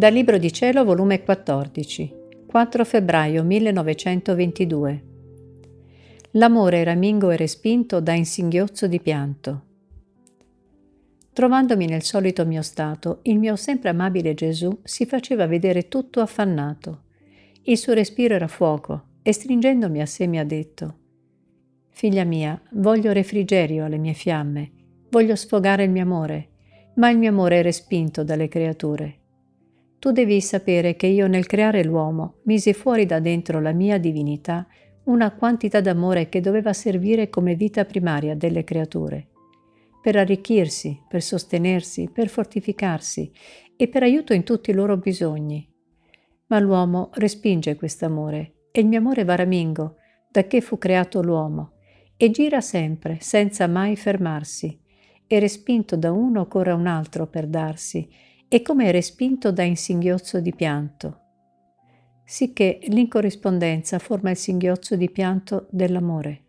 Dal Libro di Cielo, volume 14, 4 febbraio 1922. L'amore ramingo e respinto da insinghiozzo di pianto. Trovandomi nel solito mio stato, il mio sempre amabile Gesù si faceva vedere tutto affannato. Il suo respiro era fuoco e stringendomi a sé mi ha detto Figlia mia, voglio refrigerio alle mie fiamme, voglio sfogare il mio amore, ma il mio amore è respinto dalle creature. Tu devi sapere che io nel creare l'uomo misi fuori da dentro la mia divinità una quantità d'amore che doveva servire come vita primaria delle creature, per arricchirsi, per sostenersi, per fortificarsi e per aiuto in tutti i loro bisogni. Ma l'uomo respinge quest'amore e il mio amore va ramingo da che fu creato l'uomo e gira sempre senza mai fermarsi e respinto da uno corre un altro per darsi e come è respinto da insinghiozzo di pianto, sicché l'incorrispondenza forma il singhiozzo di pianto dell'amore.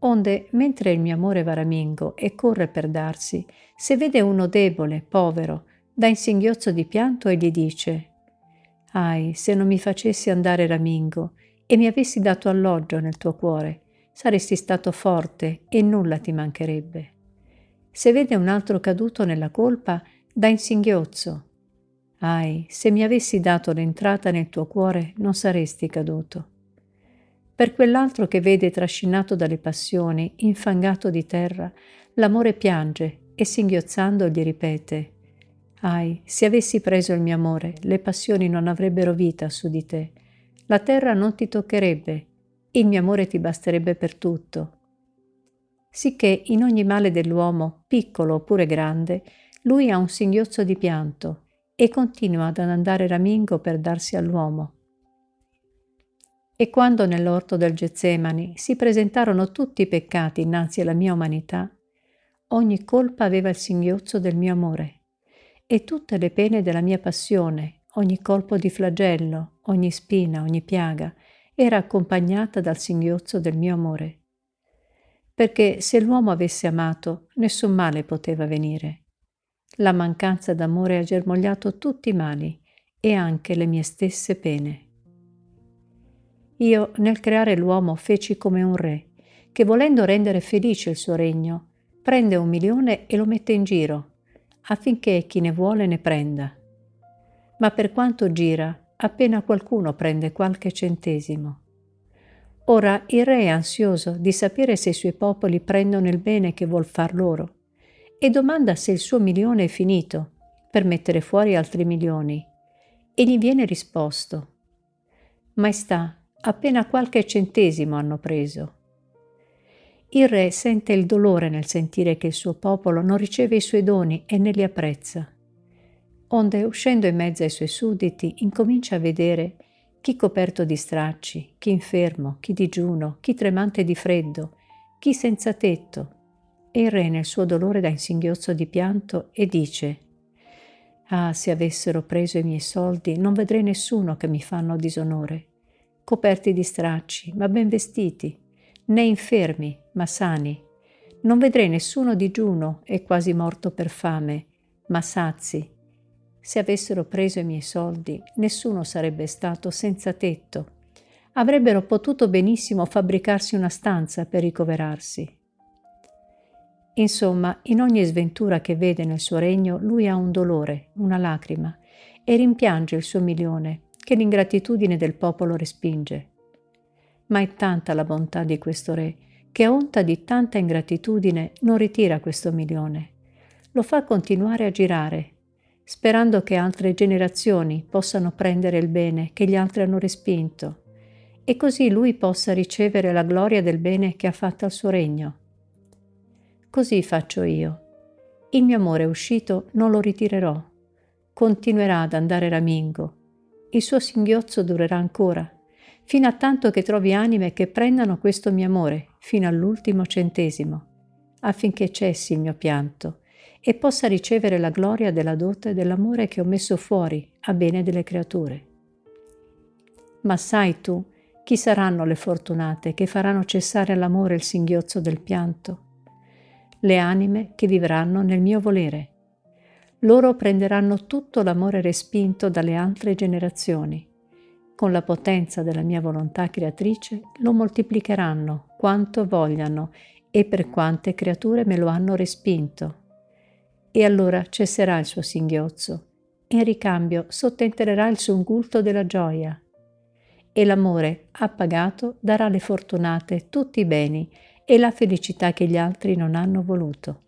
Onde, mentre il mio amore va ramingo e corre per darsi, se vede uno debole, povero, da insinghiozzo di pianto e gli dice Ahi, se non mi facessi andare ramingo e mi avessi dato alloggio nel tuo cuore, saresti stato forte e nulla ti mancherebbe. Se vede un altro caduto nella colpa, da insinghiozzo. Ahi, se mi avessi dato l'entrata nel tuo cuore, non saresti caduto. Per quell'altro che vede trascinato dalle passioni, infangato di terra, l'amore piange e singhiozzando gli ripete Ahi, se avessi preso il mio amore, le passioni non avrebbero vita su di te. La terra non ti toccherebbe, il mio amore ti basterebbe per tutto. Sicché in ogni male dell'uomo, piccolo oppure grande, lui ha un singhiozzo di pianto e continua ad andare ramingo per darsi all'uomo. E quando nell'orto del Getsemani si presentarono tutti i peccati innanzi alla mia umanità, ogni colpa aveva il singhiozzo del mio amore e tutte le pene della mia passione, ogni colpo di flagello, ogni spina, ogni piaga, era accompagnata dal singhiozzo del mio amore. Perché se l'uomo avesse amato, nessun male poteva venire la mancanza d'amore ha germogliato tutti i mali e anche le mie stesse pene. Io nel creare l'uomo feci come un re, che volendo rendere felice il suo regno, prende un milione e lo mette in giro, affinché chi ne vuole ne prenda. Ma per quanto gira, appena qualcuno prende qualche centesimo. Ora il re è ansioso di sapere se i suoi popoli prendono il bene che vuol far loro e domanda se il suo milione è finito per mettere fuori altri milioni e gli viene risposto Maestà, appena qualche centesimo hanno preso. Il re sente il dolore nel sentire che il suo popolo non riceve i suoi doni e ne li apprezza. Onde, uscendo in mezzo ai suoi sudditi, incomincia a vedere chi coperto di stracci, chi infermo, chi digiuno, chi tremante di freddo, chi senza tetto, e il re nel suo dolore dà in singhiozzo di pianto e dice Ah, se avessero preso i miei soldi, non vedrei nessuno che mi fanno disonore, coperti di stracci, ma ben vestiti, né infermi, ma sani. Non vedrei nessuno digiuno e quasi morto per fame, ma sazi. Se avessero preso i miei soldi, nessuno sarebbe stato senza tetto. Avrebbero potuto benissimo fabbricarsi una stanza per ricoverarsi. Insomma, in ogni sventura che vede nel suo regno, lui ha un dolore, una lacrima, e rimpiange il suo milione, che l'ingratitudine del popolo respinge. Ma è tanta la bontà di questo re, che a onta di tanta ingratitudine non ritira questo milione. Lo fa continuare a girare, sperando che altre generazioni possano prendere il bene che gli altri hanno respinto, e così lui possa ricevere la gloria del bene che ha fatto al suo regno. Così faccio io. Il mio amore uscito non lo ritirerò. Continuerà ad andare ramingo. Il suo singhiozzo durerà ancora, fino a tanto che trovi anime che prendano questo mio amore fino all'ultimo centesimo, affinché cessi il mio pianto e possa ricevere la gloria della dote dell'amore che ho messo fuori a bene delle creature. Ma sai tu chi saranno le fortunate che faranno cessare all'amore il singhiozzo del pianto? Le anime che vivranno nel mio volere. loro prenderanno tutto l'amore respinto dalle altre generazioni. Con la potenza della mia volontà creatrice lo moltiplicheranno quanto vogliano e per quante creature me lo hanno respinto. E allora cesserà il suo singhiozzo. In ricambio sottentererà il sungulto della gioia. E l'amore appagato darà alle fortunate tutti i beni e la felicità che gli altri non hanno voluto.